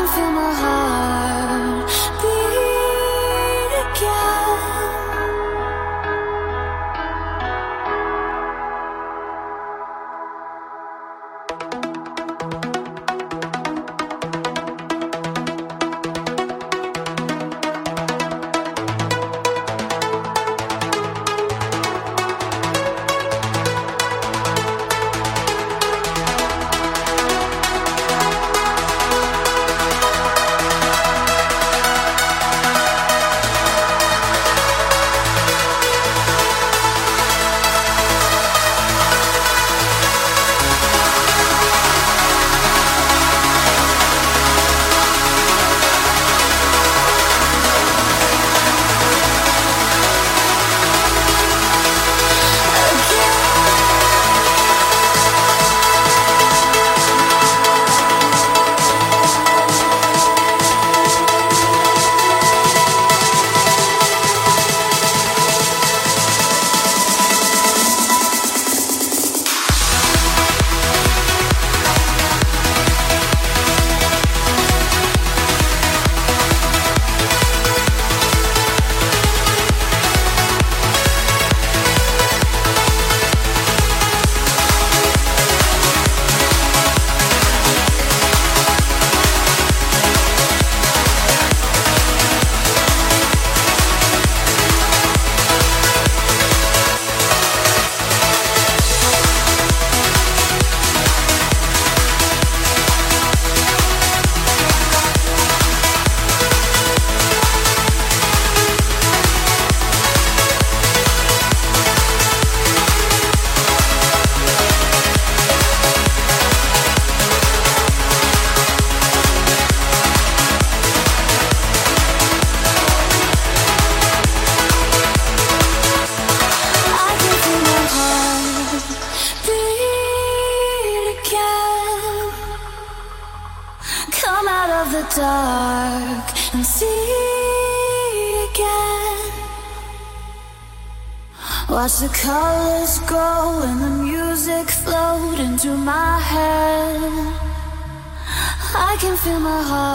can feel my can feel my heart